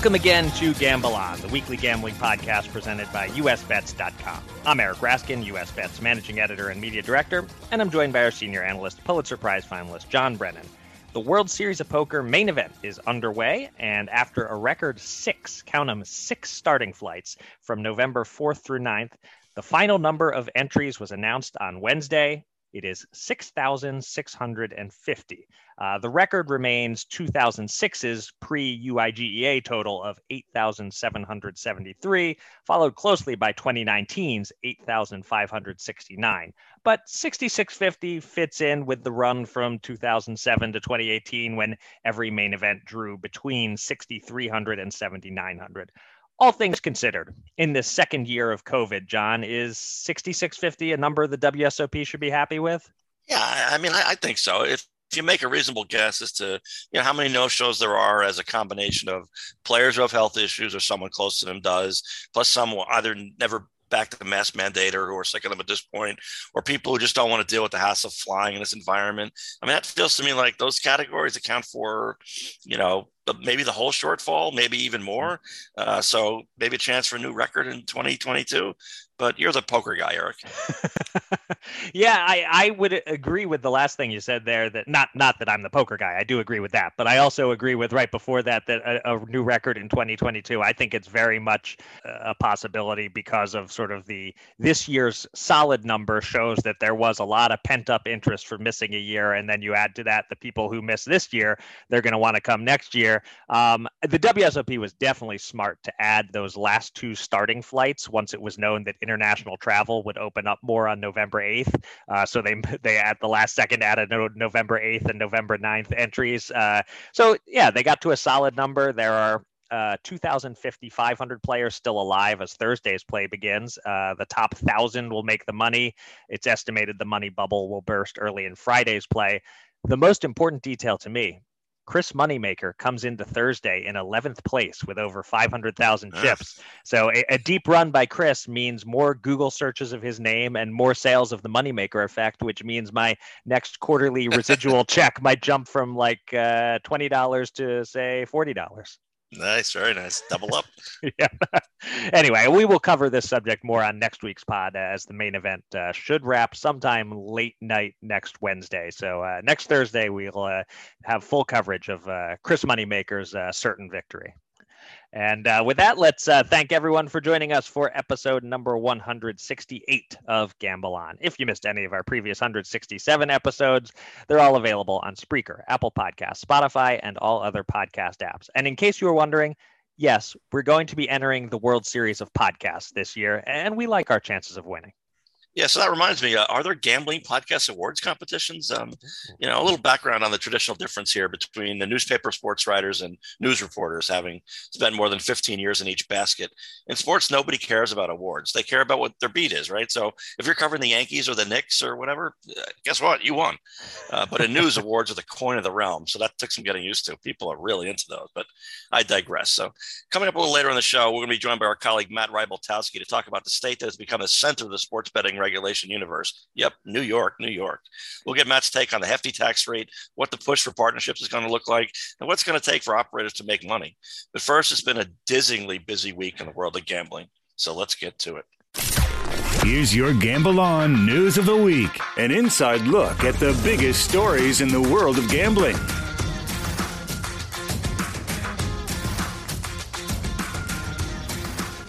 Welcome again to Gamble On, the weekly gambling podcast presented by USBets.com. I'm Eric Raskin, USBets managing editor and media director, and I'm joined by our senior analyst, Pulitzer Prize finalist John Brennan. The World Series of Poker main event is underway, and after a record six, count them, six starting flights from November 4th through 9th, the final number of entries was announced on Wednesday. It is 6,650. Uh, the record remains 2006's pre UIGEA total of 8,773, followed closely by 2019's 8,569. But 6650 fits in with the run from 2007 to 2018 when every main event drew between 6,300 and 7,900 all things considered, in this second year of COVID, John, is 6650 a number the WSOP should be happy with? Yeah, I mean, I, I think so. If if you make a reasonable guess as to you know how many no shows there are as a combination of players who have health issues or someone close to them does, plus some will either never back to the mask mandate or who are sick of them at this point, or people who just don't want to deal with the hassle of flying in this environment. I mean, that feels to me like those categories account for, you know, maybe the whole shortfall, maybe even more. Uh, so maybe a chance for a new record in 2022 but you're the poker guy, Eric. yeah, I, I would agree with the last thing you said there. That not not that I'm the poker guy. I do agree with that, but I also agree with right before that that a, a new record in 2022. I think it's very much a possibility because of sort of the this year's solid number shows that there was a lot of pent up interest for missing a year, and then you add to that the people who missed this year, they're going to want to come next year. Um, the WSOP was definitely smart to add those last two starting flights once it was known that international travel would open up more on November 8th. Uh, so they they at the last second added November 8th and November 9th entries. Uh, so yeah, they got to a solid number. There are uh, 2,050, 500 players still alive as Thursday's play begins. Uh, the top thousand will make the money. It's estimated the money bubble will burst early in Friday's play. The most important detail to me Chris Moneymaker comes into Thursday in 11th place with over 500,000 chips. So a, a, deep run by Chris means more Google searches of his name and more sales of the Moneymaker effect, which means my next quarterly residual check might jump from like uh, $20 to say $40. Nice, very nice. Double up. yeah. anyway, we will cover this subject more on next week's pod as the main event uh, should wrap sometime late night next Wednesday. So uh, next Thursday we'll uh, have full coverage of uh, Chris Moneymaker's uh, certain victory. And uh, with that, let's uh, thank everyone for joining us for episode number 168 of Gamble On. If you missed any of our previous 167 episodes, they're all available on Spreaker, Apple Podcasts, Spotify, and all other podcast apps. And in case you were wondering, yes, we're going to be entering the World Series of Podcasts this year, and we like our chances of winning. Yeah, so that reminds me. Uh, are there gambling podcast awards competitions? Um, you know, a little background on the traditional difference here between the newspaper sports writers and news reporters, having spent more than 15 years in each basket. In sports, nobody cares about awards; they care about what their beat is, right? So, if you're covering the Yankees or the Knicks or whatever, uh, guess what? You won. Uh, but in news, awards are the coin of the realm, so that took some getting used to. People are really into those, but I digress. So, coming up a little later in the show, we're going to be joined by our colleague Matt Rybaltowski to talk about the state that has become the center of the sports betting regulation universe. Yep, New York, New York. We'll get Matt's take on the hefty tax rate, what the push for partnerships is going to look like, and what's going to take for operators to make money. But first, it's been a dizzyingly busy week in the world of gambling. So let's get to it. Here's your Gamble On News of the Week an inside look at the biggest stories in the world of gambling.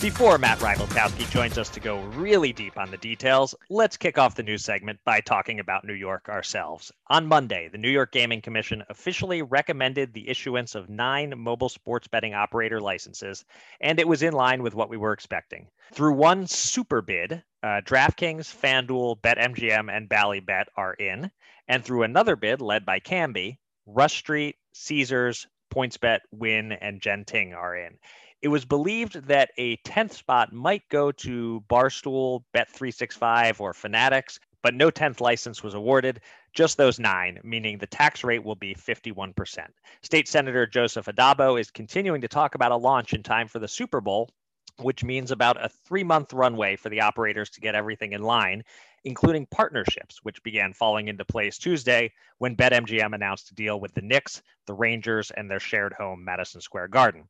Before Matt Rybaltowski joins us to go really deep on the details, let's kick off the news segment by talking about New York ourselves. On Monday, the New York Gaming Commission officially recommended the issuance of nine mobile sports betting operator licenses, and it was in line with what we were expecting. Through one super bid, uh, DraftKings, FanDuel, BetMGM, and Ballybet are in, and through another bid led by Kambi, Rush Street, Caesars, PointsBet, Wynn, and Genting are in It was believed that a 10th spot might go to Barstool, Bet365, or Fanatics, but no 10th license was awarded, just those nine, meaning the tax rate will be 51%. State Senator Joseph Addabbo is continuing to talk about a launch in time for the Super Bowl, which means about a three month runway for the operators to get everything in line, including partnerships, which began falling into place Tuesday when BetMGM announced a deal with the Knicks, the Rangers, and their shared home, Madison Square Garden.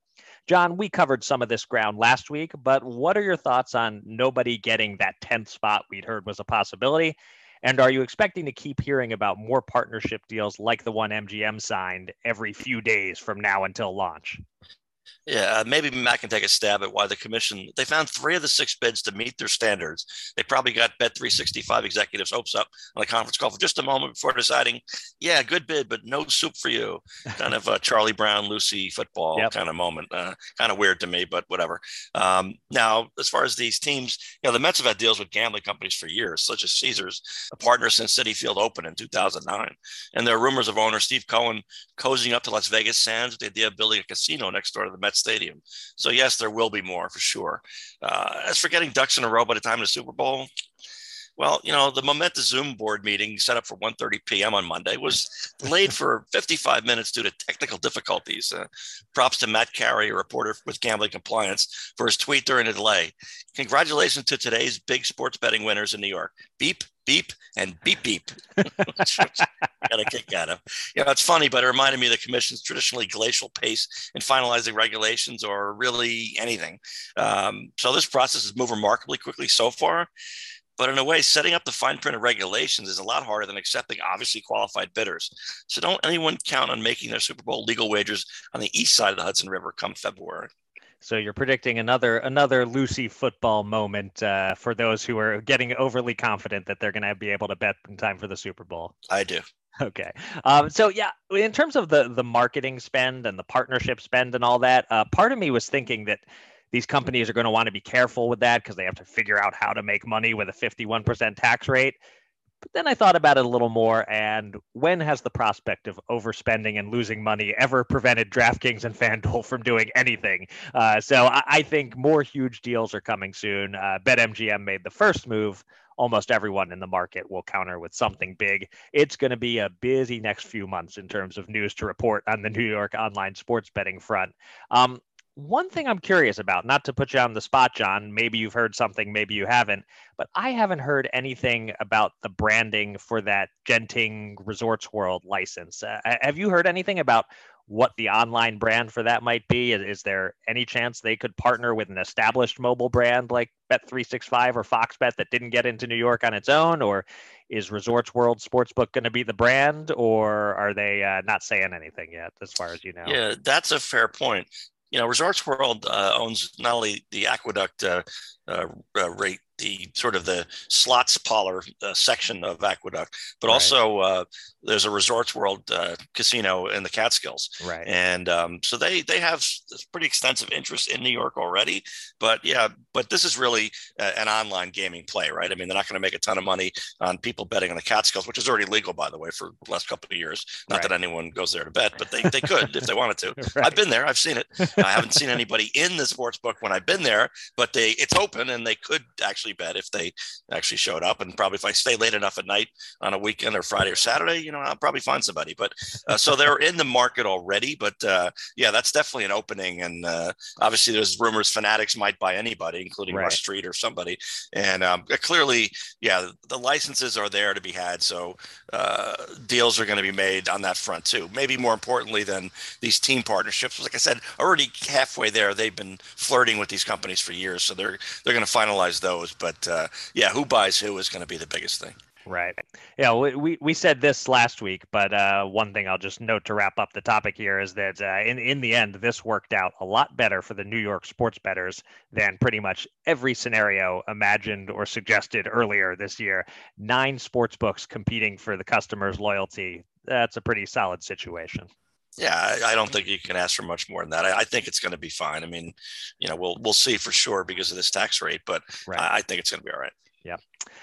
John, we covered some of this ground last week, but what are your thoughts on nobody getting that 10th spot we'd heard was a possibility? And are you expecting to keep hearing about more partnership deals like the one MGM signed every few days from now until launch? Yeah, uh, maybe Matt can take a stab at why the commission they found three of the six bids to meet their standards. They probably got Bet 365 executives' hopes up on a conference call for just a moment before deciding, yeah, good bid, but no soup for you. Kind of a Charlie Brown, Lucy football yep. kind of moment. Uh, kind of weird to me, but whatever. Um, now, as far as these teams, you know, the Mets have had deals with gambling companies for years, such as Caesars, a partner since Citi Field opened in 2009. And there are rumors of owner Steve Cohen cozying up to Las Vegas Sands with the idea of building a casino next door to the Mets Stadium. So yes, there will be more for sure. Uh, as for getting ducks in a row by the time of the Super Bowl, well, you know, the Momenta Zoom board meeting set up for 1.30 p.m. on Monday was delayed for 55 minutes due to technical difficulties. Uh, props to Matt Carey, a reporter with Gambling Compliance, for his tweet during the delay. Congratulations to today's big sports betting winners in New York. Beep, beep, and beep, beep. Got a kick out of. You know, it's funny, but it reminded me of the commission's traditionally glacial pace in finalizing regulations or really anything. Um, so this process has moved remarkably quickly so far. But in a way, setting up the fine print of regulations is a lot harder than accepting obviously qualified bidders. So don't anyone count on making their Super Bowl legal wagers on the east side of the Hudson River come February. So you're predicting another another Lucy football moment uh, for those who are getting overly confident that they're going to be able to bet in time for the Super Bowl. I do. Okay. Um, so yeah, in terms of the the marketing spend and the partnership spend and all that, uh, part of me was thinking that these companies are going to want to be careful with that because they have to figure out how to make money with a 51% tax rate. But then I thought about it a little more, and when has the prospect of overspending and losing money ever prevented DraftKings and FanDuel from doing anything? Uh, so I, I, think more huge deals are coming soon. Uh, BetMGM made the first move. Almost everyone in the market will counter with something big. It's going to be a busy next few months in terms of news to report on the New York online sports betting front. Um, one thing I'm curious about, not to put you on the spot, John, maybe you've heard something, maybe you haven't, but I haven't heard anything about the branding for that Genting Resorts World license. Uh, have you heard anything about what the online brand for that might be? Is, is, there any chance they could partner with an established mobile brand like Bet365 or FoxBet that didn't get into New York on its own? Or is Resorts World Sportsbook going to be the brand, or are they uh, not saying anything yet, as far as you know? Yeah, that's a fair point you know, Resorts World uh, owns not only the Aqueduct uh, uh, uh rate the sort of the slots parlor uh, section of Aqueduct, but right. also uh, there's a Resorts World uh, casino in the Catskills, right? And um, so they they have pretty extensive interest in New York already. But yeah, but this is really uh, an online gaming play, right? I mean, they're not going to make a ton of money on people betting on the Catskills, which is already legal, by the way, for the last couple of years. Not right. that anyone goes there to bet, but they, they could if they wanted to. Right. I've been there, I've seen it. I haven't seen anybody in the sports book when I've been there, but they it's open and they could actually bet if they actually showed up. And probably if I stay late enough at night on a weekend or Friday or Saturday, you know, I'll probably find somebody. But uh, so they're in the market already. But uh, yeah, that's definitely an opening. And uh, obviously, there's rumors Fanatics might buy anybody, including right. Rush Street or somebody. And um, clearly, yeah, the licenses are there to be had. So uh, deals are going to be made on that front too. Maybe more importantly than these team partnerships. Like I said, already halfway there, they've been flirting with these companies for years. So they're they're going to finalize those. But uh, yeah, who buys who is going to be the biggest thing. Right. Yeah, we, we said this last week, but uh, one thing I'll just note to wrap up the topic here is that uh, in in the end, this worked out a lot better for the New York sports betters than pretty much every scenario imagined or suggested earlier this year. Nine sports books competing for the customers' loyalty. That's a pretty solid situation. Yeah, I, don't think you can ask for much more than that. I, I think it's going to be fine. I mean, you know, we'll we'll see for sure because of this tax rate, but right. I, I think it's going to be all right. Yeah.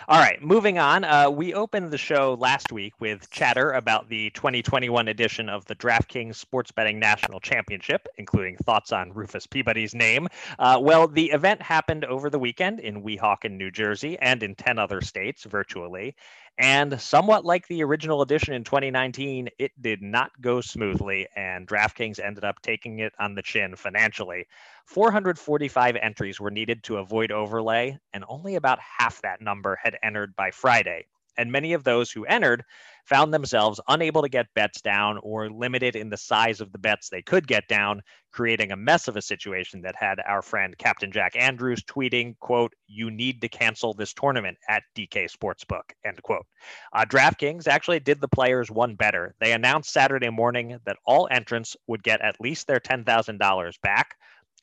All right, moving on. Uh, we opened the show last week with chatter about the 2021 edition of the DraftKings Sports Betting National Championship, including thoughts on Rufus Peabody's name. Uh, well, the event happened over the weekend in Weehawken, New Jersey, and in 10 other states virtually. And somewhat like the original edition in 2019, it did not go smoothly, and DraftKings ended up taking it on the chin financially. 445 entries were needed to avoid overlay, and only about half that number had entered by Friday. And many of those who entered found themselves unable to get bets down or limited in the size of the bets they could get down, creating a mess of a situation that had our friend Captain Jack Andrews tweeting, quote, you need to cancel this tournament at DK Sportsbook, end quote. Uh, DraftKings actually did the players one better. They announced Saturday morning that all entrants would get at least their $10,000 back,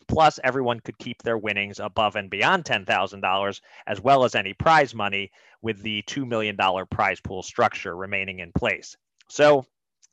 Plus, everyone could keep their winnings above and beyond $10,000, as well as any prize money, with the $2 million prize pool structure remaining in place. So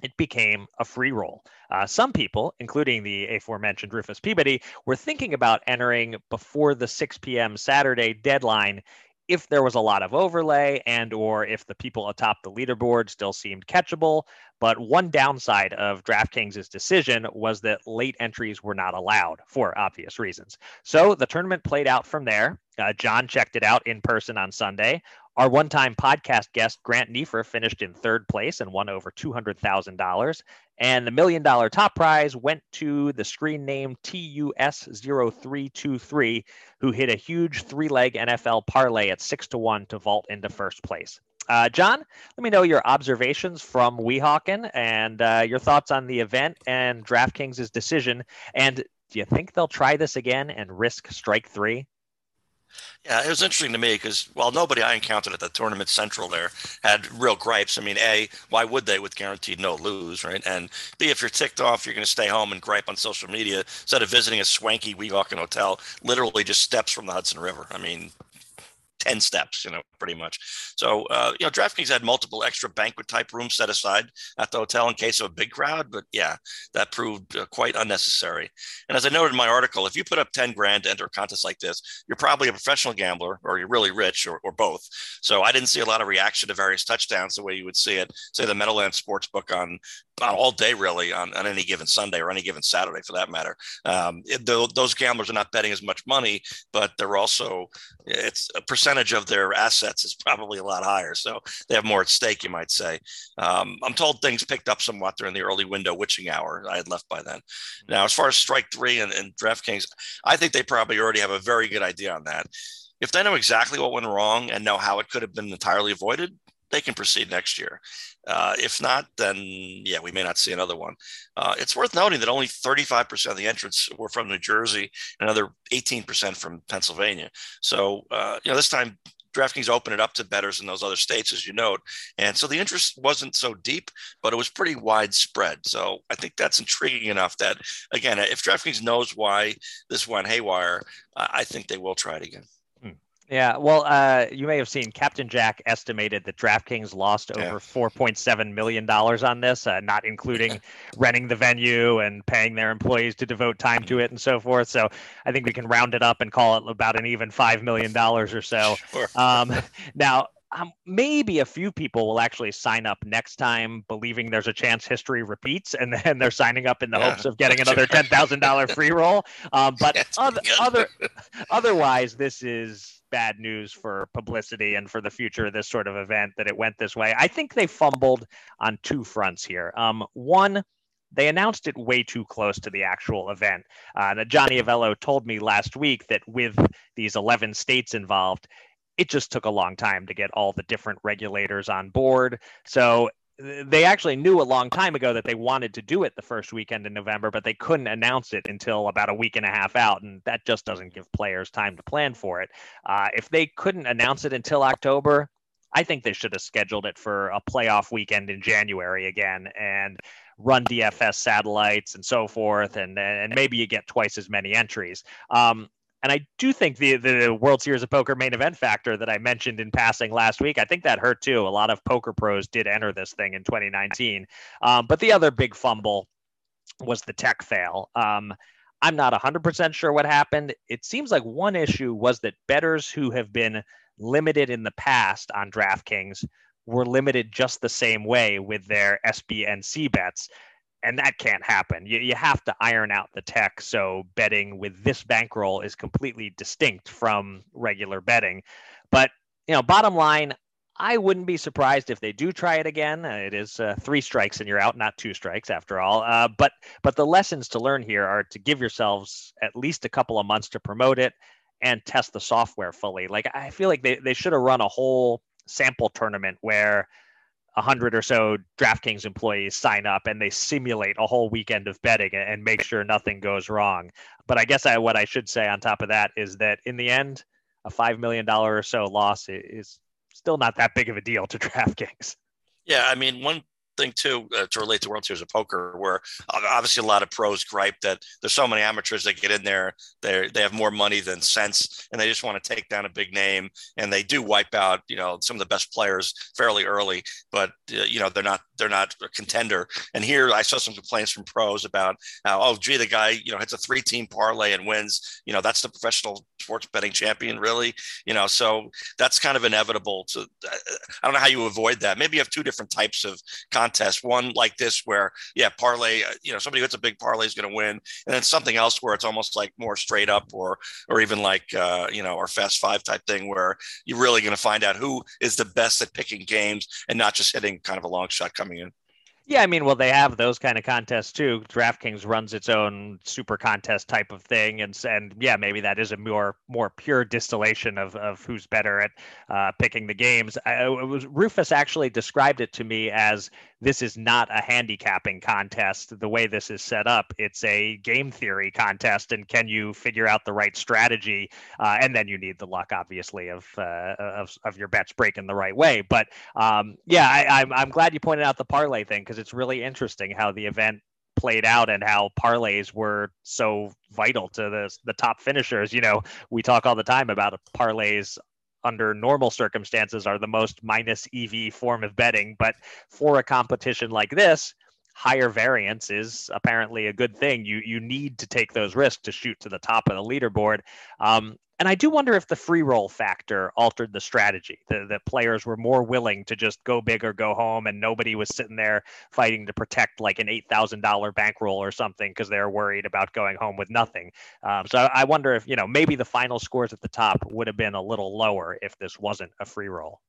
it became a free roll. Uh, some people, including the aforementioned Rufus Peabody, were thinking about entering before the 6 p.m. Saturday deadline if there was a lot of overlay and or if the people atop the leaderboard still seemed catchable but one downside of DraftKings' decision was that late entries were not allowed for obvious reasons. So the tournament played out from there. Uh, John checked it out in person on Sunday. Our one time podcast guest, Grant Niefer, finished in third place and won over $200,000. And the million dollar top prize went to the screen name TUS0323, who hit a huge three leg NFL parlay at six to one to vault into first place. Uh, John, let me know your observations from Weehawken and uh, your thoughts on the event and DraftKings' decision. And do you think they'll try this again and risk strike three? Yeah, it was interesting to me because while nobody I encountered at the tournament central there had real gripes. I mean, A, why would they with guaranteed no lose, right? And B, if you're ticked off, you're going to stay home and gripe on social media instead of visiting a swanky Weehawken hotel, literally just steps from the Hudson River. I mean, 10 steps, you know, pretty much. So, uh, you know, DraftKings had multiple extra banquet type rooms set aside at the hotel in case of a big crowd. But yeah, that proved uh, quite unnecessary. And as I noted in my article, if you put up 10 grand to enter a contest like this, you're probably a professional gambler or you're really rich or, or both. So I didn't see a lot of reaction to various touchdowns the way you would see it, say, the Meadowlands Sportsbook on all day really on, on any given Sunday or any given Saturday for that matter. Um, it, those gamblers are not betting as much money, but they're also it's a percentage of their assets is probably a lot higher, so they have more at stake, you might say. Um, I'm told things picked up somewhat during the early window witching hour. I had left by then. Now, as far as strike three and, and DraftKings, I think they probably already have a very good idea on that. If they know exactly what went wrong and know how it could have been entirely avoided, they can proceed next year. Uh, if not, then yeah, we may not see another one. Uh, it's worth noting that only 35% of the entrants were from New Jersey, and another 18% from Pennsylvania. So uh, you know, this time DraftKings opened it up to betters in those other states, as you note, and so the interest wasn't so deep, but it was pretty widespread. So I think that's intriguing enough that again, if DraftKings knows why this went haywire, I think they will try it again. Yeah, well, uh, you may have seen Captain Jack estimated that DraftKings lost over yeah. $4.7 million on this, uh, not including renting the venue and paying their employees to devote time to it and so forth. So I think we can round it up and call it about an even $5 million or so. Sure. Um, now, um, maybe a few people will actually sign up next time, believing there's a chance history repeats, and then they're signing up in the yeah, hopes of getting another ten thousand dollar free roll. Um, but other, other, otherwise, this is bad news for publicity and for the future of this sort of event that it went this way. I think they fumbled on two fronts here. Um, one, they announced it way too close to the actual event. Uh, Johnny Avello told me last week that with these 11 states involved, it just took a long time to get all the different regulators on board. So they actually knew a long time ago that they wanted to do it the first weekend in November, but they couldn't announce it until about a week and a half out, and that just doesn't give players time to plan for it. Uh, if they couldn't announce it until October, I think they should have scheduled it for a playoff weekend in January again and run DFS satellites and so forth, and and maybe you get twice as many entries. Um, and I do think the the World Series of Poker main event factor that I mentioned in passing last week, I think that hurt too. A lot of poker pros did enter this thing in 2019. Um, but the other big fumble was the tech fail. Um, I'm not 100% sure what happened. It seems like one issue was that bettors who have been limited in the past on DraftKings were limited just the same way with their SBNC bets. And that can't happen. You, you have to iron out the tech so betting with this bankroll is completely distinct from regular betting. But, you know, bottom line, I wouldn't be surprised if they do try it again. Uh, it is uh, three strikes and you're out, not two strikes after all. Uh, but but the lessons to learn here are to give yourselves at least a couple of months to promote it and test the software fully. Like I feel like they, they should have run a whole sample tournament where a hundred or so DraftKings employees sign up and they simulate a whole weekend of betting and make sure nothing goes wrong. But I guess I, what I should say on top of that is that in the end, a five million dollar or so loss is still not that big of a deal to DraftKings. Yeah, I mean, one thing too uh, to relate to World Series of Poker, where obviously a lot of pros gripe that there's so many amateurs that get in there, they they have more money than sense, and they just want to take down a big name, and they do wipe out you know some of the best players fairly early, but uh, you know they're not they're not a contender. And here I saw some complaints from pros about how oh gee the guy you know hits a three team parlay and wins, you know that's the professional sports betting champion really, you know so that's kind of inevitable. To I don't know how you avoid that. Maybe you have two different types of contests. One like this, where yeah, parlay, uh, you know, somebody who hits a big parlay is going to win, and then something else where it's almost like more straight up, or or even like uh, you know, our Fast Five type thing, where you're really going to find out who is the best at picking games and not just hitting kind of a long shot coming in. Yeah, I mean, well, they have those kind of contests too. DraftKings runs its own super contest type of thing, and and yeah, maybe that is a more more pure distillation of, of who's better at uh, picking the games. I, was, Rufus actually described it to me as this is not a handicapping contest. The way this is set up, it's a game theory contest, and can you figure out the right strategy? Uh, and then you need the luck, obviously, of uh, of, of your bets breaking the right way. But um, yeah, I, I'm I'm glad you pointed out the parlay thing because it's really interesting how the event played out and how parlays were so vital to the the top finishers. You know, we talk all the time about parlays under normal circumstances are the most minus EV form of betting, but for a competition like this, higher variance is apparently a good thing. You you need to take those risks to shoot to the top of the leaderboard. Um, and I do wonder if the free roll factor altered the strategy. The, the players were more willing to just go big or go home, and nobody was sitting there fighting to protect like an eight thousand dollar bankroll or something because they're worried about going home with nothing. Um, so I wonder if you know maybe the final scores at the top would have been a little lower if this wasn't a free roll.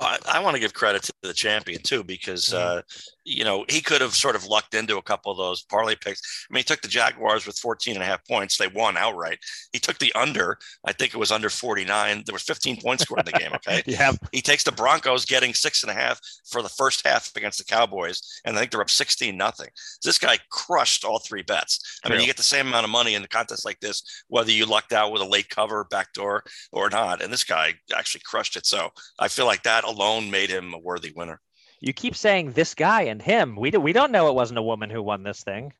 I, I want to give credit to the champion too, because mm-hmm. uh, you know he could have sort of lucked into a couple of those parlay picks. I mean, he took the Jaguars with 14 and a half points; they won outright. He took the under. I think it was under 49. There was 15 points scored in the game. Okay. yeah. He takes the Broncos getting six and a half for the first half against the Cowboys, and I think they're up 16 nothing. This guy crushed all three bets. I mean, you get the same amount of money in the contest like this, whether you lucked out with a late cover, backdoor, or not. And this guy actually crushed it. So I feel like that alone made him a worthy winner. You keep saying this guy and him. We do, we don't know it wasn't a woman who won this thing.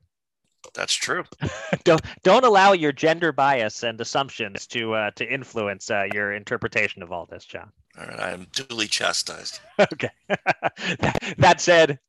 That's true. don't don't allow your gender bias and assumptions to uh, to influence uh, your interpretation of all this, John. All right, I am duly chastised. okay. that, that said,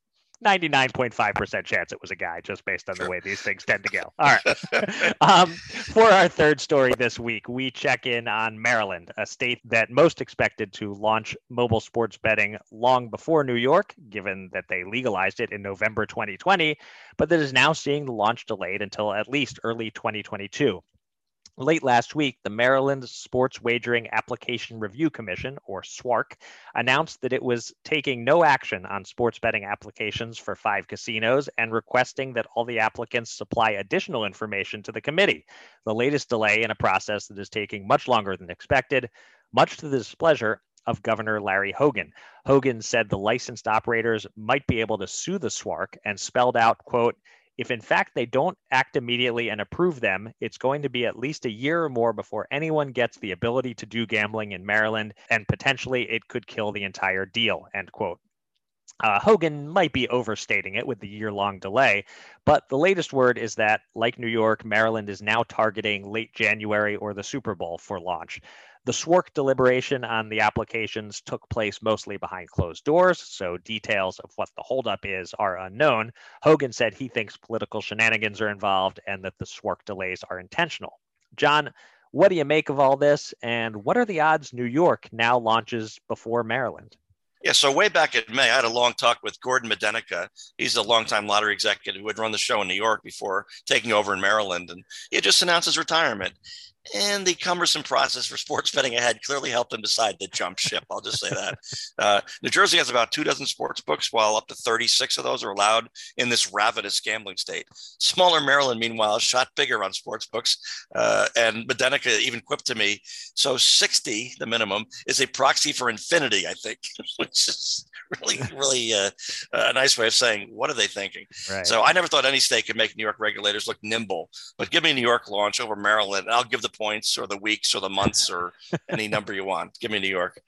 99.5% chance it was a guy just based on the way these things tend to go. All right. um, for our third story this week, we check in on Maryland, a state that most expected to launch mobile sports betting long before New York, given that they legalized it in November 2020, but that is now seeing the launch delayed until at least early 2022. Late last week, the Maryland Sports Wagering Application Review Commission, or SWARC, announced that it was taking no action on sports betting applications for five casinos and requesting that all the applicants supply additional information to the committee. The latest delay in a process that is taking much longer than expected, much to the displeasure of Governor Larry Hogan. Hogan said the licensed operators might be able to sue the SWARC and spelled out, quote, if in fact they don't act immediately and approve them, it's going to be at least a year or more before anyone gets the ability to do gambling in Maryland, and potentially it could kill the entire deal. End quote. Uh, Hogan might be overstating it with the year long delay, but the latest word is that, like New York, Maryland is now targeting late January or the Super Bowl for launch. The SWARC deliberation on the applications took place mostly behind closed doors, so details of what the holdup is are unknown. Hogan said he thinks political shenanigans are involved and that the SWARC delays are intentional. John, What do you make of all this? And what are the odds New York now launches before Maryland? Yeah, so way back in May, I had a long talk with Gordon Medenica. He's a longtime lottery executive who had run the show in New York before taking over in Maryland, and he had just announced his retirement. And the cumbersome process for sports betting ahead clearly helped them decide to jump ship. I'll just say that. Uh, New Jersey has about two dozen sports books, while up to 36 of those are allowed in this ravenous gambling state. Smaller Maryland, meanwhile, shot bigger on sports books. Uh, and Medenica even quipped to me so 60, the minimum, is a proxy for infinity, I think, which is really, really uh, a nice way of saying, what are they thinking? Right. So I never thought any state could make New York regulators look nimble, but give me New York launch over Maryland, and I'll give the points or the weeks or the months or any number you want. Give me New York.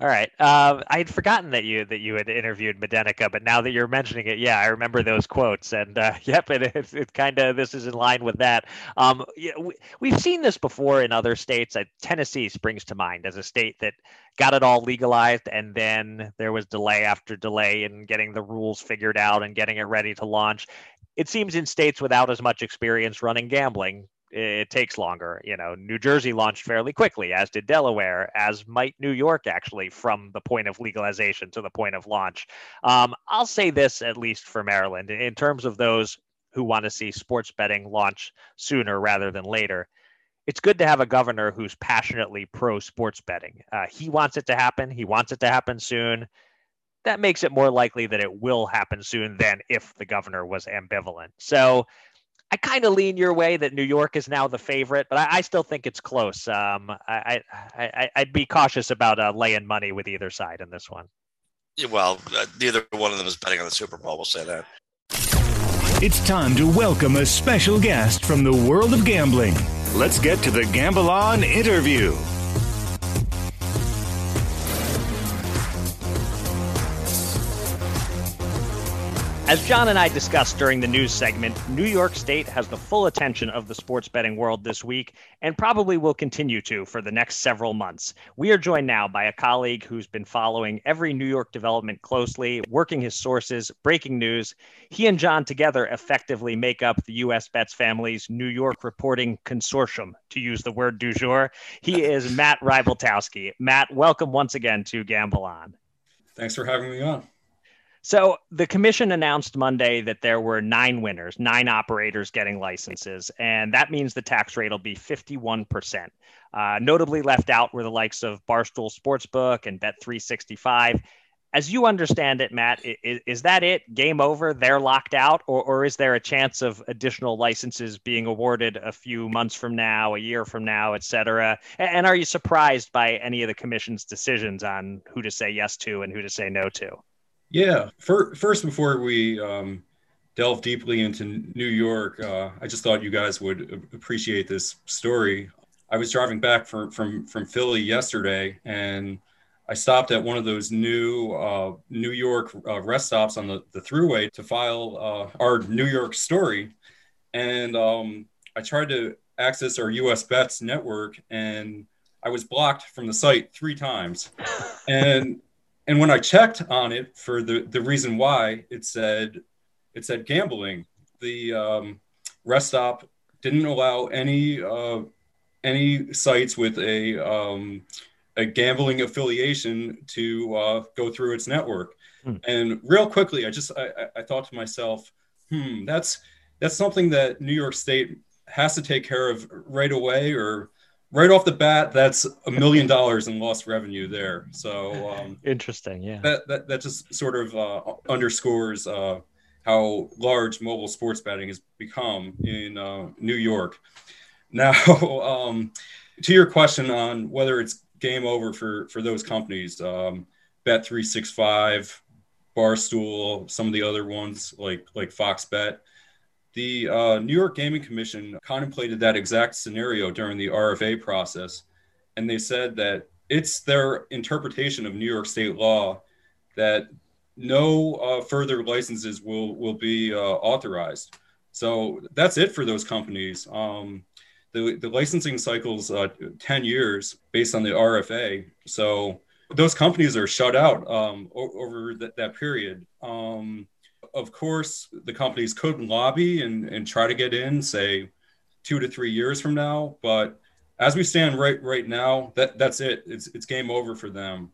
All right. Um, I had forgotten that you that you had interviewed Medenica, but now that you're mentioning it, yeah, I remember those quotes, and uh, yep, it, it, it kind of this is in line with that. Um, yeah, we, we've seen this before in other states. Uh, Tennessee springs to mind as a state that got it all legalized, and then there was delay after delay in getting the rules figured out and getting it ready to launch. It seems in states without as much experience running gambling, it takes longer. You know, New Jersey launched fairly quickly, as did Delaware, as might New York actually, from the point of legalization to the point of launch. Um, I'll say this at least for Maryland, in terms of those who want to see sports betting launch sooner rather than later. It's good to have a governor who's passionately pro sports betting. Uh, he wants it to happen. He wants it to happen soon. That makes it more likely that it will happen soon than if the governor was ambivalent. So I kind of lean your way that New York is now the favorite, but I, I still think it's close. Um, I, I, would be cautious about uh, laying money with either side in this one. Well, uh, neither one of them is betting on the Super Bowl. We'll say that. It's time to welcome a special guest from the world of gambling. Let's get to the Gamble On interview. As John and I discussed during the news segment, New York State has the full attention of the sports betting world this week and probably will continue to for the next several months. We are joined now by a colleague who's been following every New York development closely, working his sources, breaking news. He and John together effectively make up the US Bets family's New York reporting consortium, to use the word du jour. He is Matt Rybaltowski. Matt, welcome once again to Gamble On. Thanks for having me on. So the commission announced Monday that there were nine winners, nine operators getting licenses, and that means the tax rate will be 51%. Uh, notably left out were the likes of Barstool Sportsbook and Bet365. As you understand it, Matt, is, is that it? Game over? They're locked out? Or, or is there a chance of additional licenses being awarded a few months from now, a year from now, et cetera? And, and are you surprised by any of the commission's decisions on who to say yes to and who to say no to? Yeah. First, before we um, delve deeply into New York, uh, I just thought you guys would appreciate this story. I was driving back from from from Philly yesterday, and I stopped at one of those new uh, New York uh, rest stops on the, the Thruway to file uh, our New York story. And um, I tried to access our US Bets network, and I was blocked from the site three times. and and when I checked on it for the the reason why, it said it said gambling. The um, rest stop didn't allow any uh, any sites with a um, a gambling affiliation to uh, go through its network. Hmm. And real quickly, I just I, I thought to myself, hmm, that's that's something that New York State has to take care of right away, or right off the bat, that's a million dollars in lost revenue there. So um, interesting, yeah. That, that that just sort of uh, underscores uh, how large mobile sports betting has become in uh, New York. Now, um, to your question on whether it's game over for for those companies, um, Bet three six five, Barstool, some of the other ones like like Fox Bet the uh, New York Gaming Commission contemplated that exact scenario during the RFA process, and they said that it's their interpretation of New York state law that no uh, further licenses will will be uh, authorized. So that's it for those companies. Um, the, the licensing cycle's uh, 10 years based on the RFA. So those companies are shut out um, over that, that period. Um, of course, the companies could lobby and, and try to get in, say, two to three years from now. But as we stand right right now, that that's it. It's it's game over for them.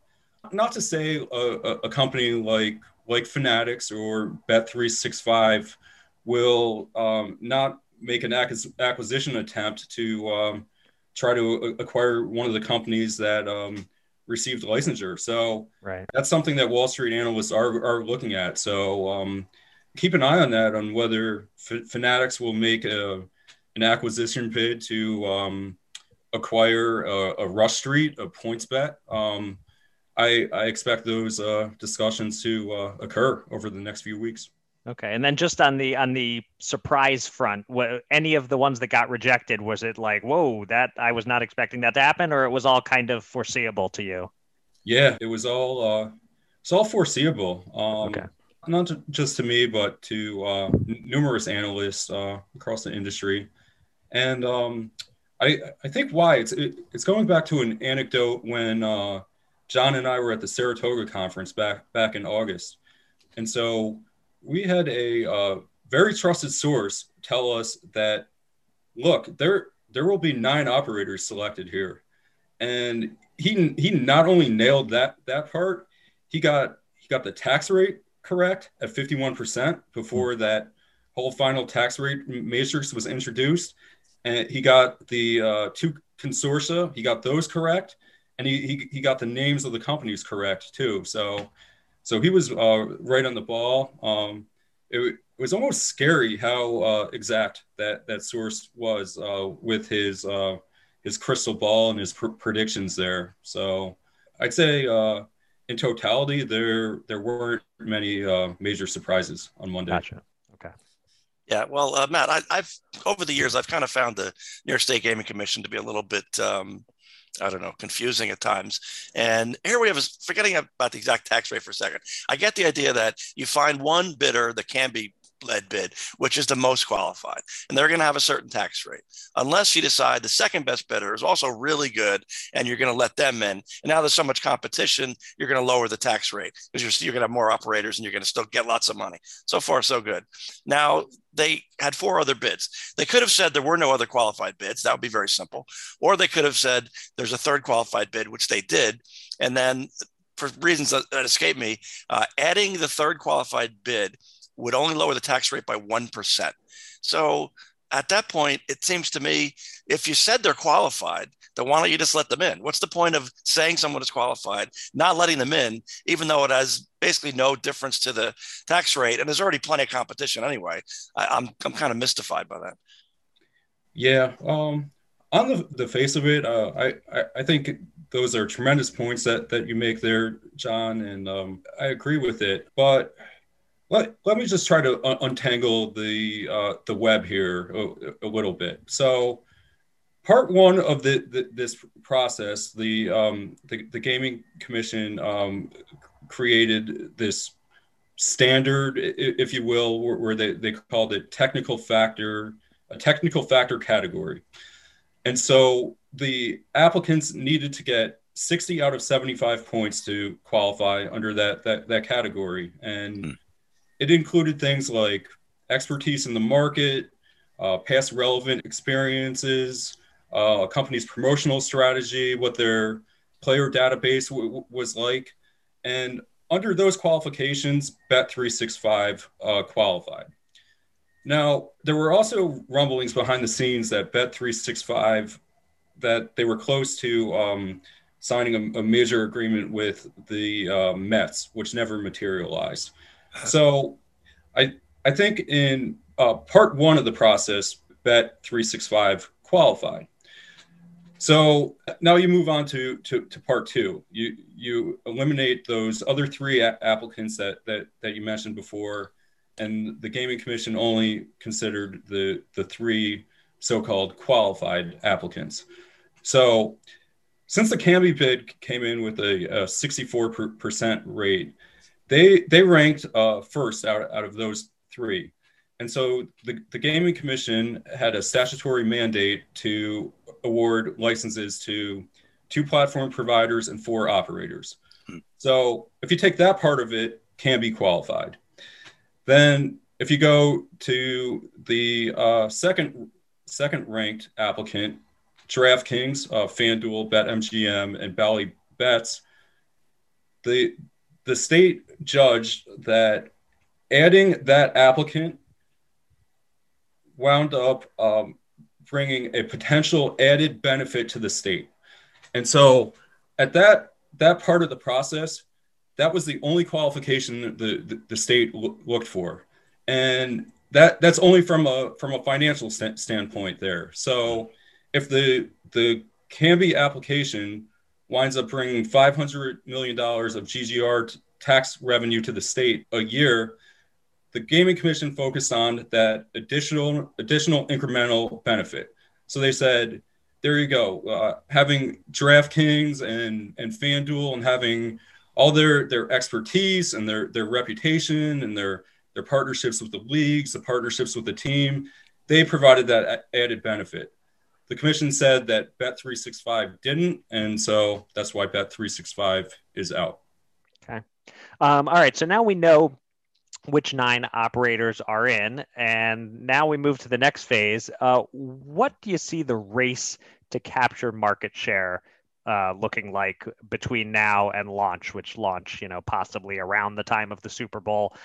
Not to say a, a, company like like Fanatics or Bet365 will um, not make an acquisition attempt to um, try to acquire one of the companies that um, received licensure. So right. that's something that Wall Street analysts are, are looking at. So um, keep an eye on that on whether F- Fanatics will make a, an acquisition bid to um, acquire a, a, Rush Street, a PointsBet. Um, I, I expect those uh, discussions to uh, occur over the next few weeks. Okay, and then just on the on the surprise front, what, any of the ones that got rejected, was it like, whoa, that I was not expecting that to happen, or it was all kind of foreseeable to you? Yeah, it was all uh, it's all foreseeable. Um, okay. Not to, just to me, but to uh, n- numerous analysts uh, across the industry, and um, I I think why it's it, it's going back to an anecdote when uh, John and I were at the Saratoga conference back back in August, and so we had a uh, very trusted source tell us that look there there will be nine operators selected here. And he he not only nailed that that part he got he got the tax rate correct at 51% before mm-hmm. that whole final tax rate matrix was introduced. And he got the uh, two consortia he got those correct. And he, he, he got the names of the companies correct too. So so he was uh, right on the ball. Um, it, it, was almost scary how uh, exact that that source was uh, with his uh, his crystal ball and his pr- predictions there. So I'd say uh, in totality, there there weren't many uh, major surprises on Monday. Gotcha. Okay. Yeah, well, Matt, I, have over the years I've kind of found the New York State Gaming Commission to be a little bit um, I don't know, confusing at times. And here we have is forgetting about the exact tax rate for a second. I get the idea that you find one bidder that can be led bid, which is the most qualified. And they're going to have a certain tax rate. Unless you decide the second best bidder is also really good and you're going to let them in. And now there's so much competition, you're going to lower the tax rate because you're, you're going to have more operators and you're going to still get lots of money. So far, so good. Now, they had four other bids. They could have said there were no other qualified bids. That would be very simple. Or they could have said there's a third qualified bid, which they did. And then for reasons that, escape me, uh, adding the third qualified bid would only lower the tax rate by 1%. So at that point, it seems to me if you said they're qualified, then why don't you just let them in? What's the point of saying someone is qualified, not letting them in, even though it has basically no difference to the tax rate? And there's already plenty of competition anyway. I, am I'm, I'm kind of mystified by that. Yeah. Um, on the, the face of it, uh, I, I, I think those are tremendous points that, that you make there, John, and um, I agree with it. But let, let me just try to un- untangle the uh, the web here a, a, little bit. So, part one of the, the this process, the, um, the, the gaming commission um, created this standard, if you will, where, they, they called it technical factor, a technical factor category, and so the applicants needed to get 60 out of 75 points to qualify under that that, that category. And hmm it included things like expertise in the market, uh, past relevant experiences, uh, a company's promotional strategy, what their player database w- was like. And under those qualifications, Bet365 uh, qualified. Now, there were also rumblings behind the scenes that Bet365 that they were close to um, signing a, a, major agreement with the uh, Mets, which never materialized. So I I think in uh, part one of the process, Bet 365 qualified. So now you move on to, to, to part two. You you eliminate those other three a- applicants that, that that you mentioned before, and the gaming commission only considered the the three so-called qualified applicants. So since the Kambi bid came in with a, a 64% rate, they they ranked uh, first out, out of those three. And so the, the Gaming Commission had a statutory mandate to award licenses to two platform providers and four operators. So if you take that part of it, Kambi qualified. Then if you go to the uh, second second ranked applicant, DraftKings, uh, FanDuel, BetMGM, and Bally Bets, the the state judged that adding that applicant wound up um, bringing a potential added benefit to the state. And so at that that part of the process, that was the only qualification that the, the, the state looked for. And that that's only from a from a financial st- standpoint there. So if the the Kambi application winds up bringing 500 million dollars of GGR t- tax revenue to the state a year, the gaming commission focused on that additional additional incremental benefit. So they said, there you go, uh, having DraftKings and and FanDuel and having all their their expertise and their their reputation and their their partnerships with the leagues, the partnerships with the team, they provided that added benefit. The commission said that Bet365 didn't, and so that's why Bet365 is out. Okay. Um, all right. So now we know which nine operators are in. And now we move to the next phase. Uh, what do you see the race to capture market share uh, looking like between now and launch, which launch, you know, possibly around the time of the Super Bowl?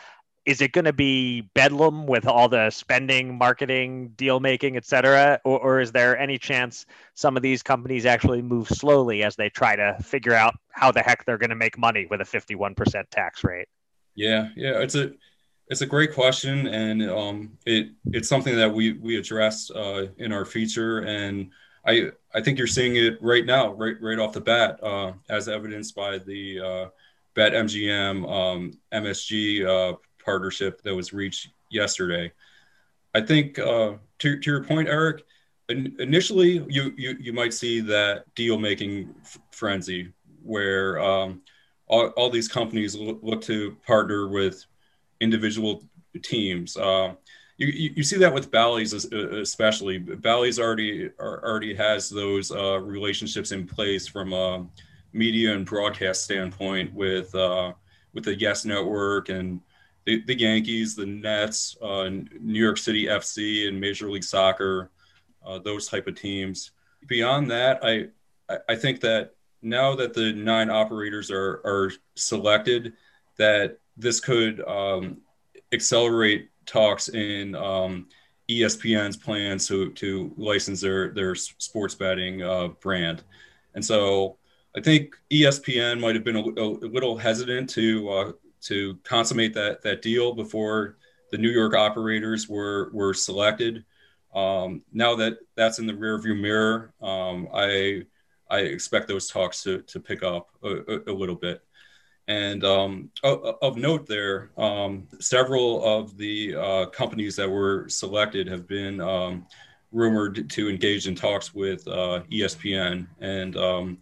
Is it going to be bedlam with all the spending, marketing, deal making, et cetera? Or, or is there any chance some of these companies actually move slowly as they try to figure out how the heck they're going to make money with a 51% tax rate? Yeah, yeah, it's a it's a great question, and um, it it's something that we we addressed uh, in our feature, and I I think you're seeing it right now, right right off the bat, uh, as evidenced by the uh, BetMGM um, MSG uh, partnership that was reached yesterday. I think uh, to to your point, Eric. initially, you, you you might see that deal making f- frenzy where um, all, all these companies look, look to partner with individual teams. Uh, you, you, see that with Bally's especially. Bally's already already has those uh, relationships in place from a media and broadcast standpoint with uh, with the Yes Network and the, the Yankees, the Nets, uh, New York City FC, and Major League Soccer, uh, those type of teams. Beyond that, I I think that now that the nine operators are are selected, that this could um, accelerate talks in um, ESPN's plans to to license their their sports betting uh, brand, and so I think ESPN might have been a, a little hesitant to uh, to consummate that that deal before the New York operators were were selected. Um, now that that's in the rearview mirror, um, I I expect those talks to to pick up a, a, little bit. And um, of, note, there, um, several of the uh, companies that were selected have been um, rumored to engage in talks with uh, ESPN. And um,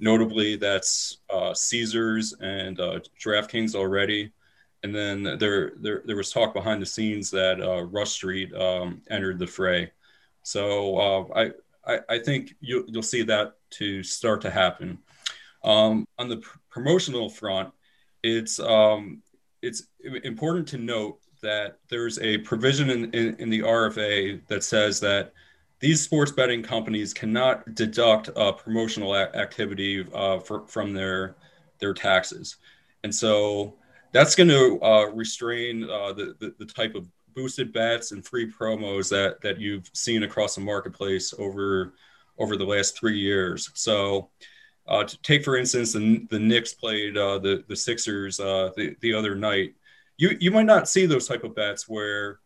notably, that's uh, Caesars and uh, DraftKings already. And then there, there, there was talk behind the scenes that uh, Rush Street um, entered the fray. So uh, I, I, I think you, you'll see that to start to happen. Um, on the pr- promotional front, it's um, it's important to note that there's a provision in, in, in, the RFA that says that these sports betting companies cannot deduct uh, promotional a- activity uh, for, from their their taxes, and so that's going to uh, restrain uh, the, the, the type of boosted bets and free promos that that you've seen across the marketplace over over the last three years. So uh, take for instance, the, the Knicks played uh, the the Sixers the the other night. You you might not see those type of bets where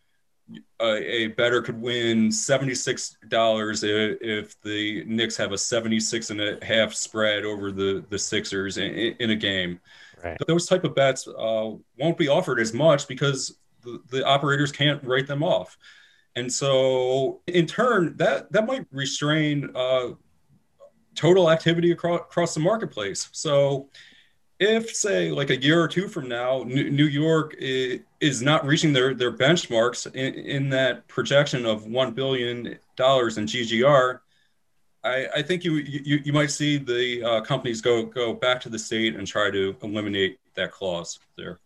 a, a bettor could win seventy six dollars if, if, the Knicks have a 76 and a half spread over the the Sixers in, in a game. Right. Those type of bets uh, won't be offered as much because the, the operators can't write them off. And so, in turn, that that might restrain uh, total activity across, across the marketplace. So if say like a year or two from now new york is not reaching their, their benchmarks in, in that projection of $1 billion in ggr I, I think you, you, you might see the uh, companies go go back to the state and try to eliminate that clause there.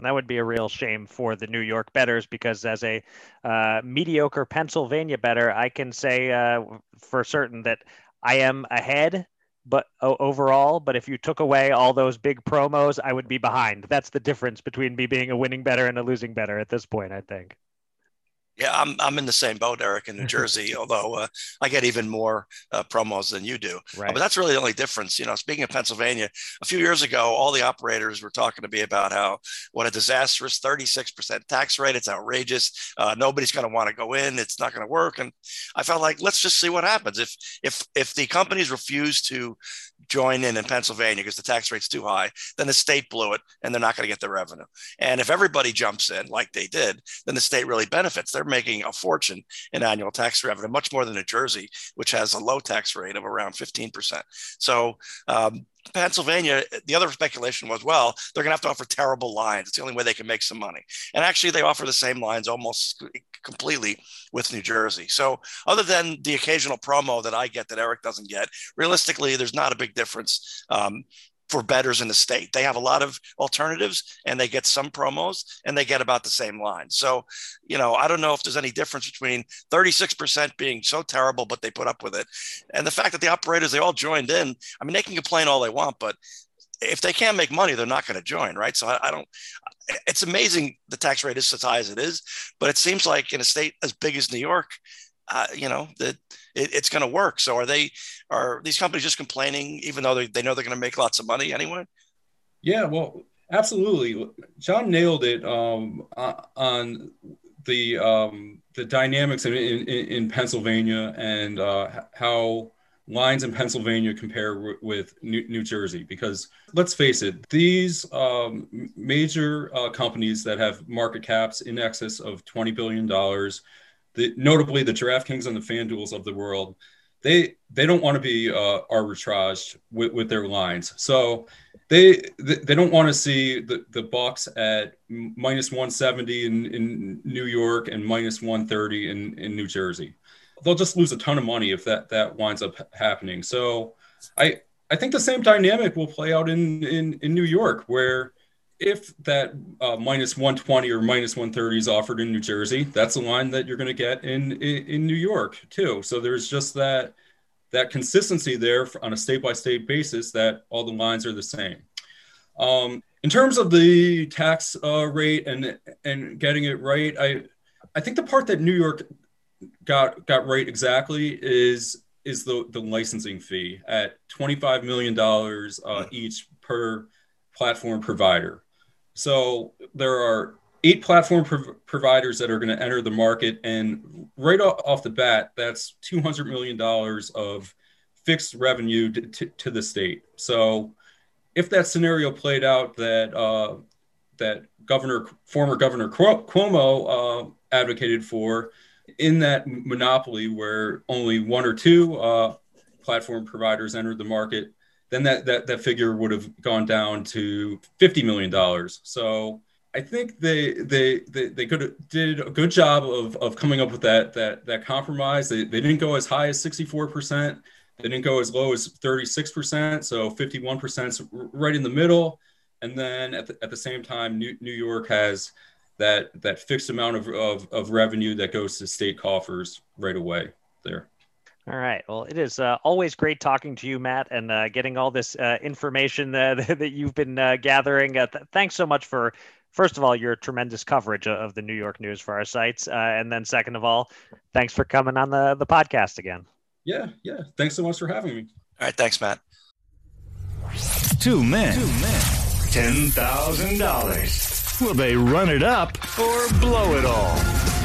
That would be a real shame for the New York bettors because, as a uh, mediocre Pennsylvania bettor, I can say uh, for certain that I am ahead, but overall. But if you took away all those big promos, I would be behind. That's the difference between me being a winning bettor and a losing bettor at this point, I think. Yeah, I'm I'm in the same boat, Eric, in New Jersey. although uh, I get even more uh, promos than you do, right. uh, but that's really the only difference. You know, speaking of Pennsylvania, a few years ago, all the operators were talking to me about how what a disastrous 36% tax rate. It's outrageous. Uh, nobody's going to want to go in. It's not going to work. And I felt like let's just see what happens if if if the companies refuse to join in in Pennsylvania because the tax rate's too high, then the state blew it and they're not going to get the revenue. And if everybody jumps in like they did, then the state really benefits. They're making a fortune in annual tax revenue, much more than New Jersey, which has a low tax rate of around 15%. So um, Pennsylvania, the other speculation was, well, they're going to have to offer terrible lines. It's the only way they can make some money. And actually, they offer the same lines almost completely with New Jersey. So, other than the occasional promo that I get that Eric doesn't get, realistically, there's not a big difference. Um, for bettors in the state. They have a lot of alternatives and they get some promos and they get about the same line. So, you know, I don't know if there's any difference between 36% being so terrible, but they put up with it. And the fact that the operators, they all joined in. I mean, they can complain all they want, but if they can't make money, they're not going to join, right? So I, I, don't. It's amazing the tax rate is as high as it is, but it seems like in a state as big as New York, uh, you know that it, it's going to work. So are they are these companies just complaining even though they, they know they're going to make lots of money anyway? Yeah, well, absolutely. John nailed it um, on the um, the dynamics in, in, in Pennsylvania and uh, how lines in Pennsylvania compare w- with New, New, Jersey. Because let's face it, these um, major uh, companies that have market caps in excess of twenty billion dollars the, notably the DraftKings and the FanDuels of the world, they they don't want to be uh, arbitraged with, with their lines. So they they don't want to see the, the Bucks at minus 170 in, in New York and minus 130 in, in New Jersey. They'll just lose a ton of money if that that winds up happening. So I I think the same dynamic will play out in in, in New York where if that uh, minus 120 or minus 130 is offered in New Jersey, that's a line that you're going to get in, in, in New York too. So there's just that that consistency there on a state by state basis that all the lines are the same. Um, in terms of the tax uh, rate and and getting it right, I I think the part that New York got got right exactly is is the the licensing fee at 25 million dollars uh, each per platform provider. So there are eight platform prov- providers that are going to enter the market, and right off the bat, that's two hundred million dollars of fixed revenue to, to, to, the state. So if that scenario played out that uh, that Governor, former Governor Cuomo uh, advocated for, in that monopoly where only one or two uh, platform providers entered the market, then that that that figure would have gone down to fifty million dollars. So I think they they they, they could have did a good job of, of coming up with that that that compromise. They, they didn't go as high as sixty four percent. They didn't go as low as thirty six percent. So fifty one percent is right in the middle. And then at the, at the same time, New, New York has that that fixed amount of, of, of revenue that goes to state coffers right away there. All right. Well, it is uh, always great talking to you, Matt, and uh, getting all this uh, information that you've been uh, gathering. Uh, th- thanks so much for, first of all, your tremendous coverage of the New York news for our sites, uh, and then second of all, thanks for coming on the the podcast again. Yeah, yeah. Thanks so much for having me. All right. Thanks, Matt. Two men. Two men. Ten thousand dollars. Will they run it up or blow it all?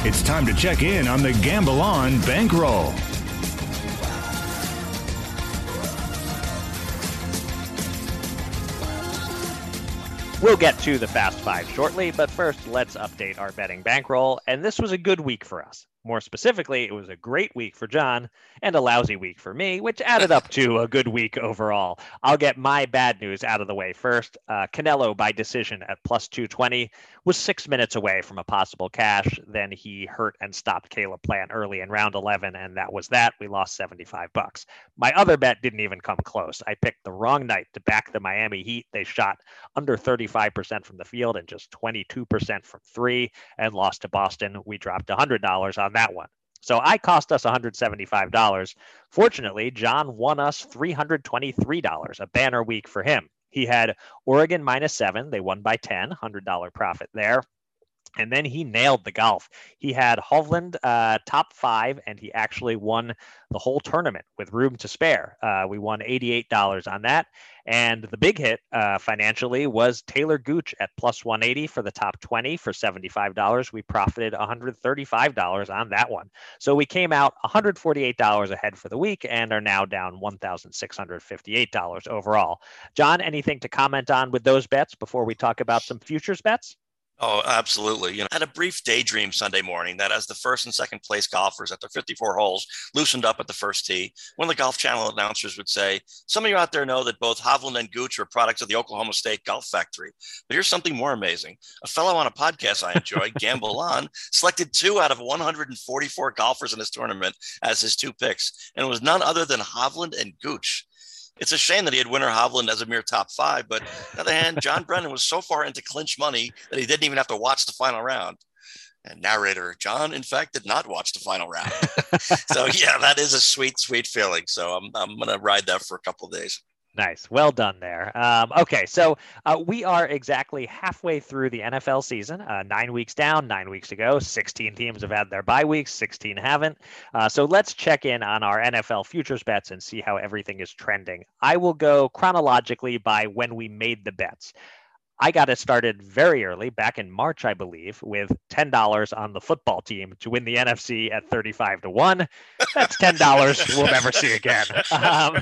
It's time to check in on the Gamble On bankroll. We'll get to the Fast Five shortly, but first, let's update our betting bankroll. And this was a good week for us. More specifically, it was a great week for John and a lousy week for me, which added up to a good week overall. I'll get my bad news out of the way first. Uh, Canelo by decision at plus 220 was six minutes away from a possible cash. Then he hurt and stopped Caleb Plant early in round 11, and that was that. We lost 75 bucks. My other bet didn't even come close. I picked the wrong night to back the Miami Heat. They shot under 35% from the field and just 22% from three and lost to Boston. We dropped $100 on that one. So I cost us $175. Fortunately, John won us $323, a banner week for him. He had Oregon minus seven. They won by 10, $100 profit there. And then he nailed the golf. He had Hovland uh, top five, and he actually won the whole tournament with room to spare. Uh, we won $88 on that. And the big hit uh, financially was Talor Gooch at plus 180 for the top 20 for $75. We profited $135 on that one. So we came out $148 ahead for the week and are now down $1,658 overall. John, anything to comment on with those bets before we talk about some futures bets? Oh, absolutely. You know, I had a brief daydream Sunday morning that as the first and second place golfers at their 54 holes loosened up at the first tee, one of the Golf Channel announcers would say, Some of you out there know that both Hovland and Gooch are products of the Oklahoma State Golf Factory. But here's something more amazing. A fellow on a podcast I enjoy, Gamble On, selected two out of 144 golfers in this tournament as his two picks, and it was none other than Hovland and Gooch. It's a shame that he had Viktor Hovland as a mere top five, but on the other hand, John Brennan was so far into clinch money that he didn't even have to watch the final round. And narrator John, in fact, did not watch the final round. so yeah, that is a sweet, sweet feeling. So I'm I'm gonna ride that for a couple of days. Nice. Well done there. Um, okay, so uh, we are exactly halfway through the NFL season. Uh, nine weeks down, nine weeks to go. 16 teams have had their bye weeks, 16 haven't. Uh, so let's check in on our NFL futures bets and see how everything is trending. I will go chronologically by when we made the bets. I got it started very early, back in March, I believe, with ten dollars on the football team to win the NFC at thirty-five to one. That's ten dollars we'll never see again. Um,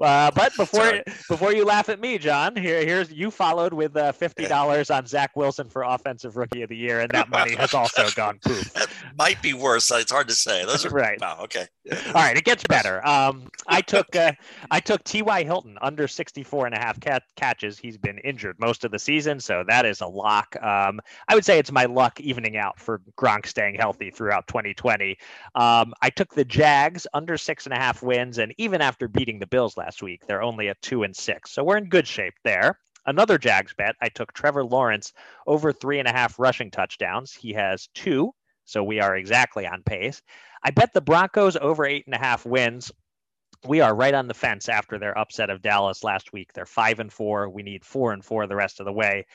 uh, but before Sorry. before you laugh at me, John, here here's you followed with uh, fifty dollars on Zach Wilson for Offensive Rookie of the Year, and that money has also gone poof. That might be worse. It's hard to say. Those are right. Wow. Okay. All right, it gets better. Um, I took uh, I took T.Y. Hilton under 64 and a half cat- catches. He's been injured most of the season, so that is a lock. Um, I would say it's my luck evening out for Gronk staying healthy throughout 2020. Um, I took the Jags under six and a half wins, and even after beating the Bills last week, they're only at two and six, so we're in good shape there. Another Jags bet, I took Trevor Lawrence over three and a half rushing touchdowns. He has two, so we are exactly on pace. I bet the Broncos over eight and a half wins we are right on the fence after their upset of Dallas last week. They're five and four. We need four and four the rest of the way.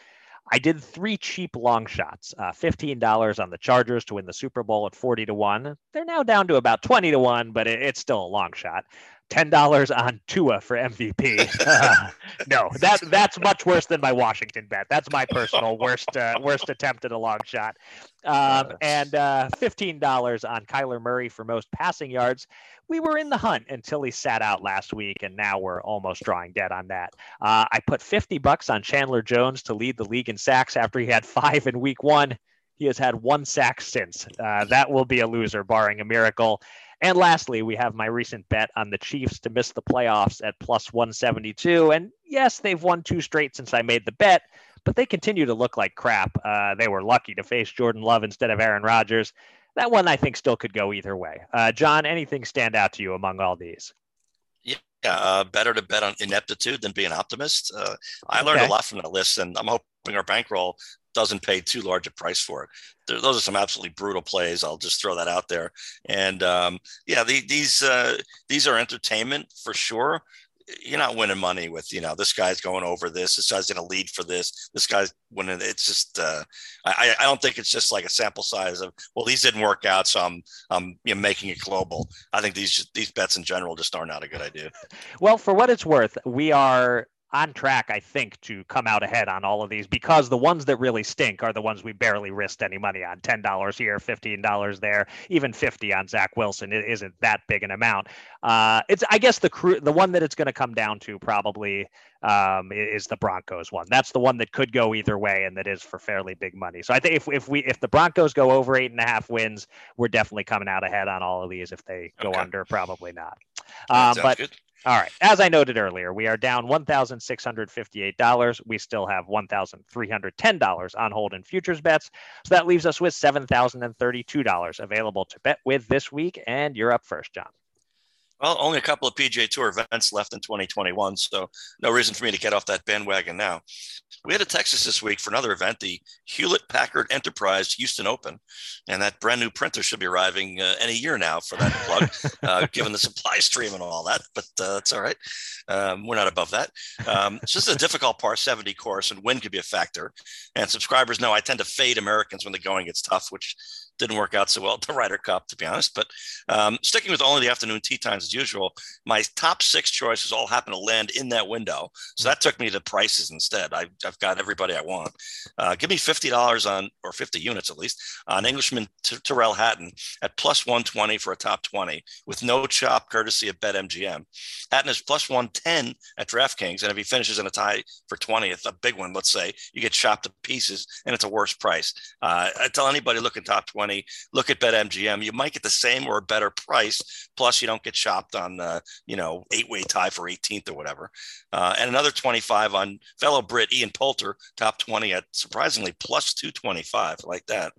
I did three cheap long shots, uh, $15 on the Chargers to win the Super Bowl at 40 to 1. They're now down to about 20 to 1, but it, it's still a long shot ten dollars on Tua for MVP. Uh, no, that that's much worse than my Washington bet. That's my personal worst uh, worst attempt at a long shot. Um, and uh, fifteen dollars on Kyler Murray for most passing yards. We were in the hunt until he sat out last week, and now we're almost drawing dead on that. Uh, I put fifty bucks on Chandler Jones to lead the league in sacks after he had five in Week One. He has had one sack since. Uh, that will be a loser, barring a miracle. And lastly, we have my recent bet on the Chiefs to miss the playoffs at plus 172. And yes, they've won two straight since I made the bet, but they continue to look like crap. Uh, they were lucky to face Jordan Love instead of Aaron Rodgers. That one I think still could go either way. Uh, John, anything stand out to you among all these? Yeah, uh, better to bet on ineptitude than be an optimist. Uh, I learned okay. a lot from that list, and I'm hoping our bankroll doesn't pay too large a price for it. There, those are some absolutely brutal plays. I'll just throw that out there. And um, yeah, the, these uh, these are entertainment for sure. You're not winning money with you know this guy's going over this. This guy's going to lead for this. This guy's winning. It's just uh, I, I don't think it's just like a sample size of well these didn't work out, so I'm I'm you know, making it global. I think these these bets in general just are not a good idea. Well, for what it's worth, we are on track, I think, to come out ahead on all of these because the ones that really stink are the ones we barely risked any money on. Ten dollars here, fifteen dollars there, even fifty on Zach Wilson. It isn't that big an amount. Uh, it's I guess the crew, the one that it's going to come down to probably um, is the Broncos one. That's the one that could go either way, and that is for fairly big money. So I think if if we if the Broncos go over eight and a half wins, we're definitely coming out ahead on all of these. If they go okay. under, probably not. Um, but good. All right. As I noted earlier, we are down $1,658. We still have $1,310 on hold in futures bets. So that leaves us with $7,032 available to bet with this week. And you're up first, John. Well, only a couple of PGA Tour events left in 2021, so no reason for me to get off that bandwagon now. We had a Texas this week for another event, the Hewlett Packard Enterprise Houston Open, and that brand new printer should be arriving uh, any year now for that plug, uh, given the supply stream and all that. But uh, that's all right. Um, we're not above that. Um, it's just a difficult par 70 course, and wind could be a factor. And subscribers know I tend to fade Americans when the going gets tough, which didn't work out so well at the Ryder Cup, to be honest. But um, sticking with only the afternoon tee times as usual, my top six choices all happen to land in that window. So that took me to prices instead. I, have got everybody I want. Uh, give me fifty dollars on, or fifty units at least, on Englishman T- Tyrrell Hatton at plus one twenty for a top twenty with no chop, courtesy of BetMGM. Hatton is plus one ten at DraftKings, and if he finishes in a tie for twentieth, a big one, let's say, you get chopped to pieces, and it's a worse price. Uh, I tell anybody looking top twenty money, look at BetMGM. You might get the same or a better price. Plus, you don't get chopped on the you know eight way tie for 18th or whatever. Uh, and another 25 on fellow Brit Ian Poulter, top 20 at surprisingly plus 225, like that.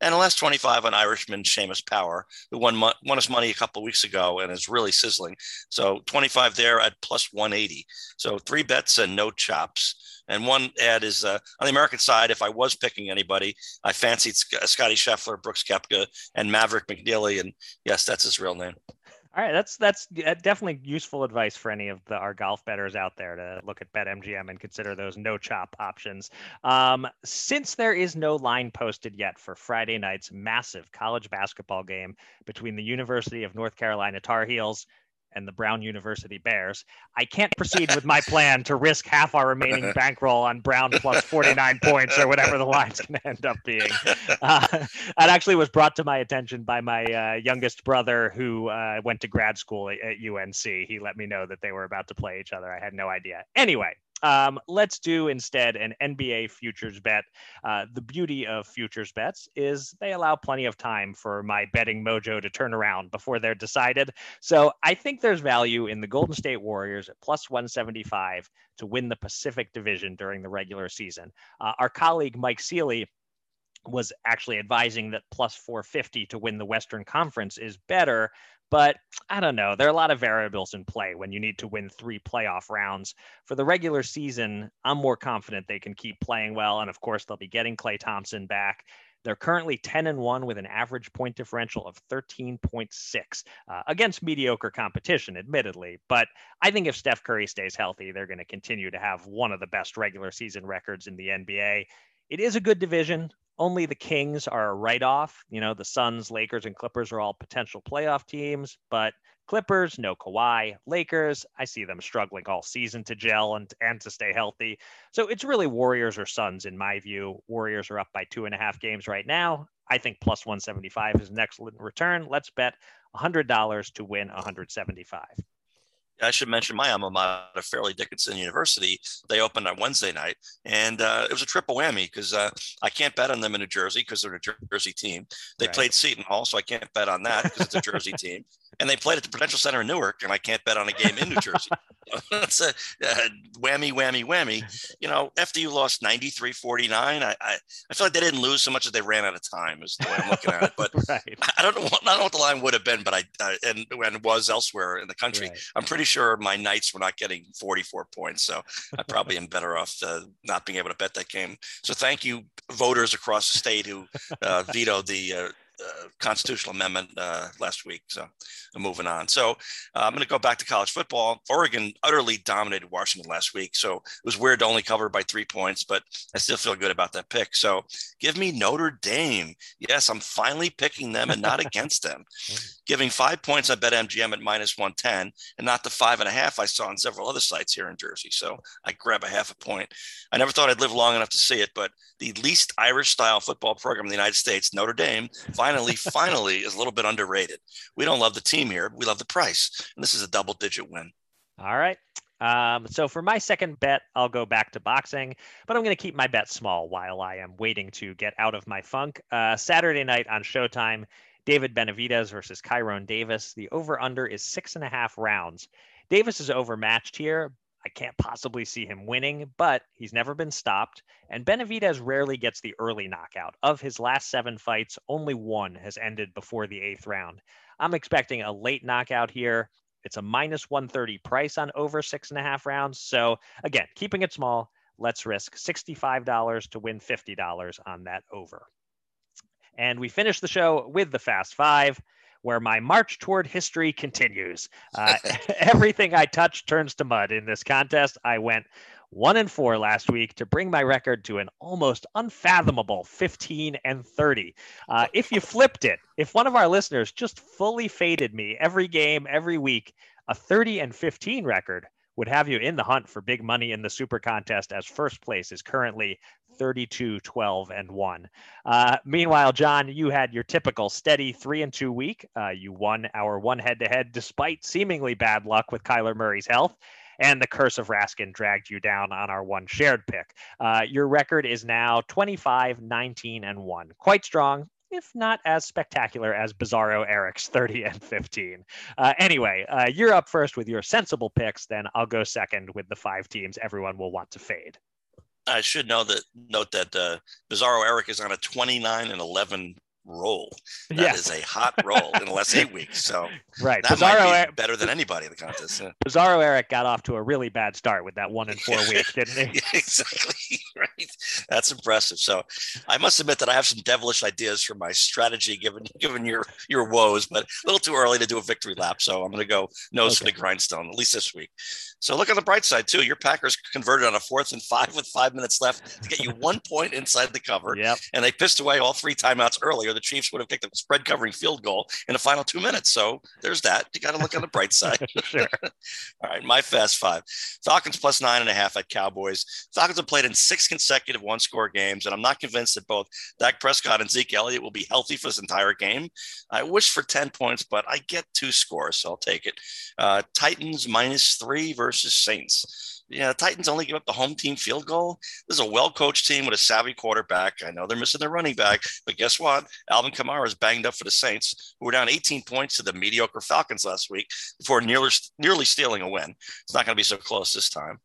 And the last 25 on Irishman Seamus Power, who won, won us money a couple weeks ago and is really sizzling. So 25 there at plus 180. So three bets and no chops. And one ad is uh, on the American side. If I was picking anybody, I fancied Scotty Scheffler, Brooks Koepka, and Maverick McNealy. And yes, that's his real name. All right, that's that's definitely useful advice for any of the our golf bettors out there to look at BetMGM and consider those no chop options. Um, since there is no line posted yet for Friday night's massive college basketball game between the University of North Carolina Tar Heels and the Brown University Bears. I can't proceed with my plan to risk half our remaining bankroll on Brown plus 49 points or whatever the line's going to end up being. Uh, that actually was brought to my attention by my uh, youngest brother who uh, went to grad school at, at UNC. He let me know that they were about to play each other. I had no idea. Anyway, um, let's do instead an NBA futures bet. Uh, the beauty of futures bets is they allow plenty of time for my betting mojo to turn around before they're decided. So I think there's value in the Golden State Warriors at plus 175 to win the Pacific Division during the regular season. Uh, our colleague Mike Seely was actually advising that plus 450 to win the Western Conference is better. But I don't know. There are a lot of variables in play when you need to win three playoff rounds. For the regular season, I'm more confident they can keep playing well. And of course, they'll be getting Klay Thompson back. They're currently 10 and 1 with an average point differential of 13.6 uh, against mediocre competition, admittedly. But I think if Steph Curry stays healthy, they're going to continue to have one of the best regular season records in the NBA. It is a good division only the Kings are a write off. You know, the Suns, Lakers, and Clippers are all potential playoff teams, but Clippers, no Kawhi. Lakers, I see them struggling all season to gel and, and to stay healthy. So it's really Warriors or Suns, in my view. Warriors are up by two and a half games right now. I think plus 175 is an excellent return. Let's bet $100 to win 175. I should mention my alma mater, Fairleigh Dickinson University. They opened on Wednesday night, and uh, it was a triple whammy because uh, I can't bet on them in New Jersey because they're a Jersey team. They right. played Seton Hall, so I can't bet on that because it's a Jersey team and they played at the Prudential Center in Newark, and I can't bet on a game in New Jersey. That's a, a, whammy, whammy, whammy. You know, FDU lost 93 49. I, I, I, feel like they didn't lose so much as they ran out of time, is the way I'm looking at it. But right. I don't know what, I don't know what the line would have been, but I, I and, and was elsewhere in the country. Right. I'm pretty sure my Knights were not getting 44 points. So I probably am better off uh, not being able to bet that game. So thank you, voters across the state who uh, vetoed the uh, uh, constitutional amendment uh, last week. So I'm moving on. So uh, I'm going to go back to college football. Oregon utterly dominated Washington last week. So it was weird to only cover by three points, but I still feel good about that pick. So give me Notre Dame. Yes, I'm finally picking them and not against them. Giving five points I bet MGM at minus 110 and not the five and a half I saw on several other sites here in Jersey. So I grab a half a point. I never thought I'd live long enough to see it, but the least Irish style football program in the United States, Notre Dame, finally, finally finally is a little bit underrated. We don't love the team here, we love the price. And this is a double digit win. All right. Um, so for my second bet, I'll go back to boxing, but I'm going to keep my bet small while I am waiting to get out of my funk. Uh, Saturday night on Showtime, David Benavidez versus Kyrone Davis. The over under is six and a half rounds. Davis is overmatched here. I can't possibly see him winning, but he's never been stopped. And Benavidez rarely gets the early knockout. Of his last seven fights, only one has ended before the eighth round. I'm expecting a late knockout here. It's a minus 130 price on over six and a half rounds. So, again, keeping it small, let's risk $65 to win $50 on that over. And we finish the show with the Fast Five, where my march toward history continues. Uh, everything I touch turns to mud in this contest. I went one and four last week to bring my record to an almost unfathomable 15 and 30. Uh, if you flipped it, if one of our listeners just fully faded me every game, every week, a 30 and 15 record would have you in the hunt for big money in the super contest as first place is currently 32 12 and 1 uh, meanwhile john you had your typical steady three and two week uh, you won our one head to head despite seemingly bad luck with kyler murray's health and the curse of Raskin dragged you down on our one shared pick. Uh, your record is now 25, 19, and 1. Quite strong, if not as spectacular as Bizarro Eric's 30 and 15. Uh, anyway, uh, you're up first with your sensible picks. Then I'll go second with the five teams everyone will want to fade. I should know that note that uh, Bizarro Eric is on a 29 and 11 roll. That is a hot roll in the last eight weeks. So right, that Bizarro might be Eric, better than anybody in the contest. Yeah. Bizarro Eric got off to a really bad start with that one in four weeks, didn't he? yeah, exactly. Right. That's impressive. So I must admit that I have some devilish ideas for my strategy given given your your woes, but a little too early to do a victory lap. So I'm going to go nose okay. for the grindstone at least this week. So look on the bright side too. Your Packers converted on a fourth and five with five minutes left to get you one point inside the cover. Yep. And they pissed away all three timeouts earlier the Chiefs would have kicked a spread covering field goal in the final two minutes. So there's that. You got to look on the bright side. sure. All right, my fast five. Falcons plus nine and a half at Cowboys. Falcons have played in six consecutive one score games, and I'm not convinced that both Dak Prescott and Zeke Elliott will be healthy for this entire game. I wish for 10 points, but I get two scores, so I'll take it. Uh, Titans minus three versus Saints yeah, the Titans only give up the home team field goal. This is a well coached team with a savvy quarterback. I know they're missing their running back, but guess what? Alvin Kamara is banged up for the Saints, who were down 18 points to the mediocre Falcons last week before nearly, nearly stealing a win. It's not going to be so close this time.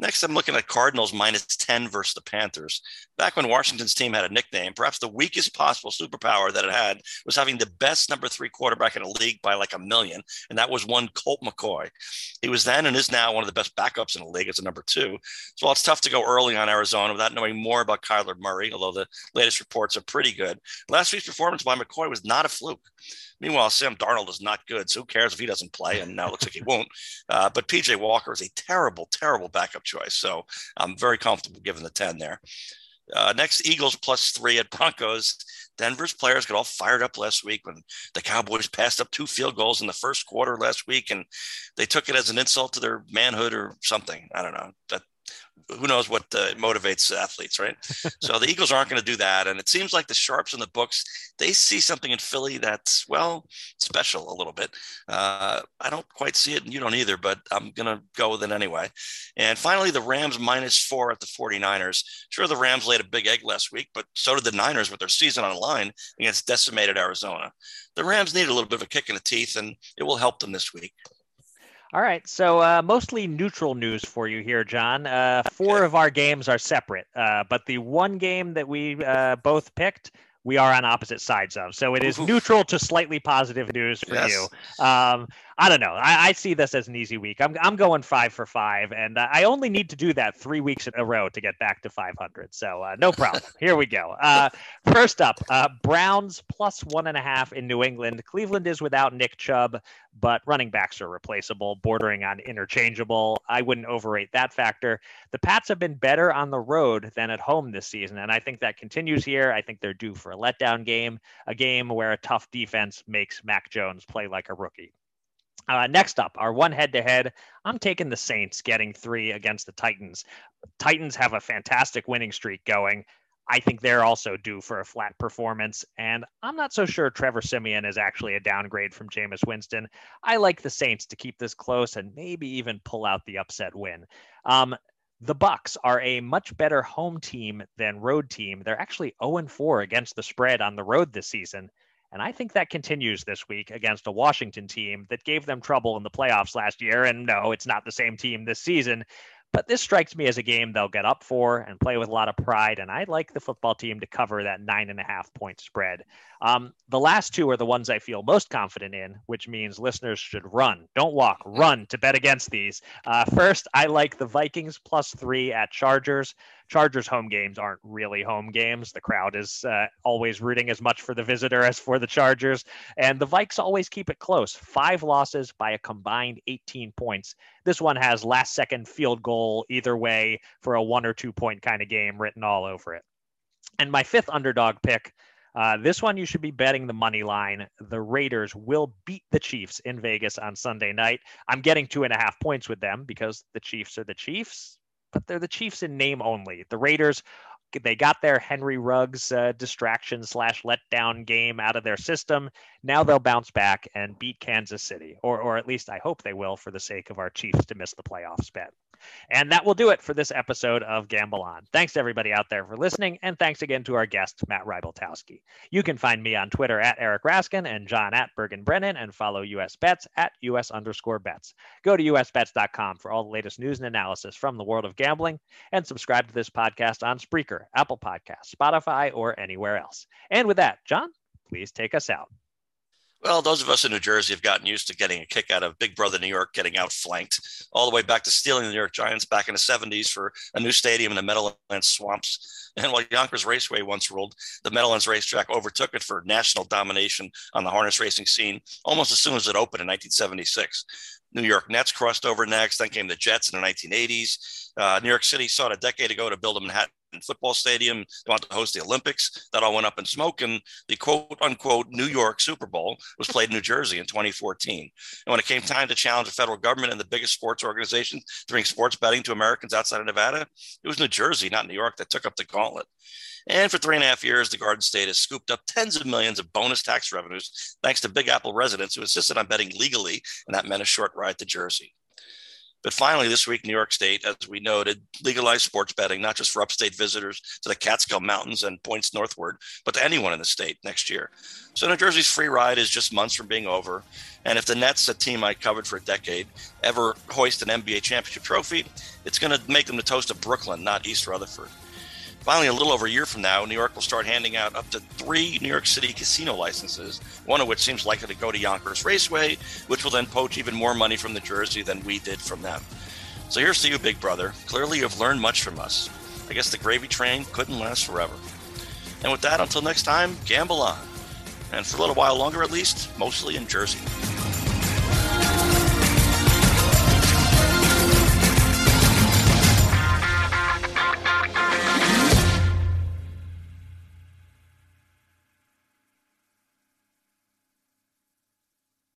Next, I'm looking at Cardinals minus 10 versus the Panthers. Back when Washington's team had a nickname, perhaps the weakest possible superpower that it had was having the best number three quarterback in the league by like a million, and that was one Colt McCoy. He was then and is now one of the best backups in the league as a number two. So while it's tough to go early on Arizona without knowing more about Kyler Murray, although the latest reports are pretty good, last week's performance by McCoy was not a fluke. Meanwhile, Sam Darnold is not good. So who cares if he doesn't play? And now it looks like he won't. Uh, but PJ Walker is a terrible, terrible backup choice. So I'm very comfortable giving the 10 there. Uh, next, Eagles plus three at Broncos. Denver's players got all fired up last week when the Cowboys passed up two field goals in the first quarter last week, and they took it as an insult to their manhood or something. I don't know. That who knows what uh, motivates athletes, right? so the Eagles aren't going to do that. And it seems like the sharps and the books, they see something in Philly that's, well, special a little bit. Uh, I don't quite see it, and you don't either, but I'm going to go with it anyway. And finally, the Rams minus four at the 49ers. Sure, the Rams laid a big egg last week, but so did the Niners with their season on the line against decimated Arizona. The Rams need a little bit of a kick in the teeth, and it will help them this week. All right, so uh, mostly neutral news for you here, John. Uh, four of our games are separate, uh, but the one game that we uh, both picked, we are on opposite sides of. So it is neutral to slightly positive news for yes. you. Um, I don't know. I, I, see this as an easy week. I'm I'm going five for five, and I only need to do that three weeks in a row to get back to 500. So uh, no problem. Here we go. Uh, first up, uh, Browns plus one and a half in New England. Cleveland is without Nick Chubb, but running backs are replaceable, bordering on interchangeable. I wouldn't overrate that factor. The Pats have been better on the road than at home this season, and I think that continues here. I think they're due for a letdown game, a game where a tough defense makes Mac Jones play like a rookie. Uh, next up, our one head to head. I'm taking the Saints getting three against the Titans. Titans have a fantastic winning streak going. I think they're also due for a flat performance. And I'm not so sure Trevor Siemian is actually a downgrade from Jameis Winston. I like the Saints to keep this close and maybe even pull out the upset win. Um, the bucks are a much better home team than road team. They're actually 0 4 against the spread on the road this season. And I think that continues this week against a Washington team that gave them trouble in the playoffs last year. And no, it's not the same team this season, but this strikes me as a game they'll get up for and play with a lot of pride. And I'd like the football team to cover that nine and a half point spread. Um, the last two are the ones I feel most confident in, which means listeners should run. Don't walk, run to bet against these. Uh, first, I like the Vikings plus three at Chargers. Chargers home games aren't really home games. The crowd is uh, always rooting as much for the visitor as for the Chargers. And the Vikes always keep it close. Five losses by a combined 18 points. This one has last second field goal either way for a one or two point kind of game written all over it. And my fifth underdog pick. Uh, this one you should be betting the money line. The Raiders will beat the Chiefs in Vegas on Sunday night. I'm getting two and a half points with them because the Chiefs are the Chiefs but they're the Chiefs in name only. The Raiders, they got their Henry Ruggs uh, distraction slash letdown game out of their system. Now they'll bounce back and beat Kansas City, or or at least I hope they will, for the sake of our Chiefs to miss the playoffs bet. And that will do it for this episode of Gamble On. Thanks to everybody out there for listening, and thanks again to our guest, Matt Rybaltowski. You can find me on Twitter at Eric Raskin and John at Bergen Brennan, and follow US Bets at US underscore bets. Go to usbets.com for all the latest news and analysis from the world of gambling, and subscribe to this podcast on Spreaker, Apple Podcasts, Spotify, or anywhere else. And with that, John, please take us out. Well, those of us in New Jersey have gotten used to getting a kick out of Big Brother New York getting outflanked, all the way back to stealing the New York Giants back in the 70s for a new stadium in the Meadowlands swamps. And while Yonkers Raceway once ruled, the Meadowlands racetrack overtook it for national domination on the harness racing scene almost as soon as it opened in 1976. New York Nets crossed over next, then came the Jets in the 1980s. Uh, New York City sought a decade ago to build a Manhattan football stadium. They to host the Olympics. That all went up in smoke. And the quote unquote New York Super Bowl was played in New Jersey in 2014. And when it came time to challenge the federal government and the biggest sports organization to bring sports betting to Americans outside of Nevada, it was New Jersey, not New York, that took up the gauntlet. And for three and a half years, the Garden State has scooped up tens of millions of bonus tax revenues thanks to Big Apple residents who insisted on betting legally, and that meant a short ride to Jersey. But finally, this week, New York State, as we noted, legalized sports betting, not just for upstate visitors to the Catskill Mountains and points northward, but to anyone in the state next year. So New Jersey's free ride is just months from being over. And if the Nets, a team I covered for a decade, ever hoist an NBA championship trophy, it's going to make them the toast of Brooklyn, not East Rutherford. Finally, a little over a year from now, New York will start handing out up to three New York City casino licenses, one of which seems likely to go to Yonkers Raceway, which will then poach even more money from the Jersey than we did from them. So here's to you, big brother. Clearly, you've learned much from us. I guess the gravy train couldn't last forever. And with that, until next time, gamble on. And for a little while longer, at least, mostly in Jersey.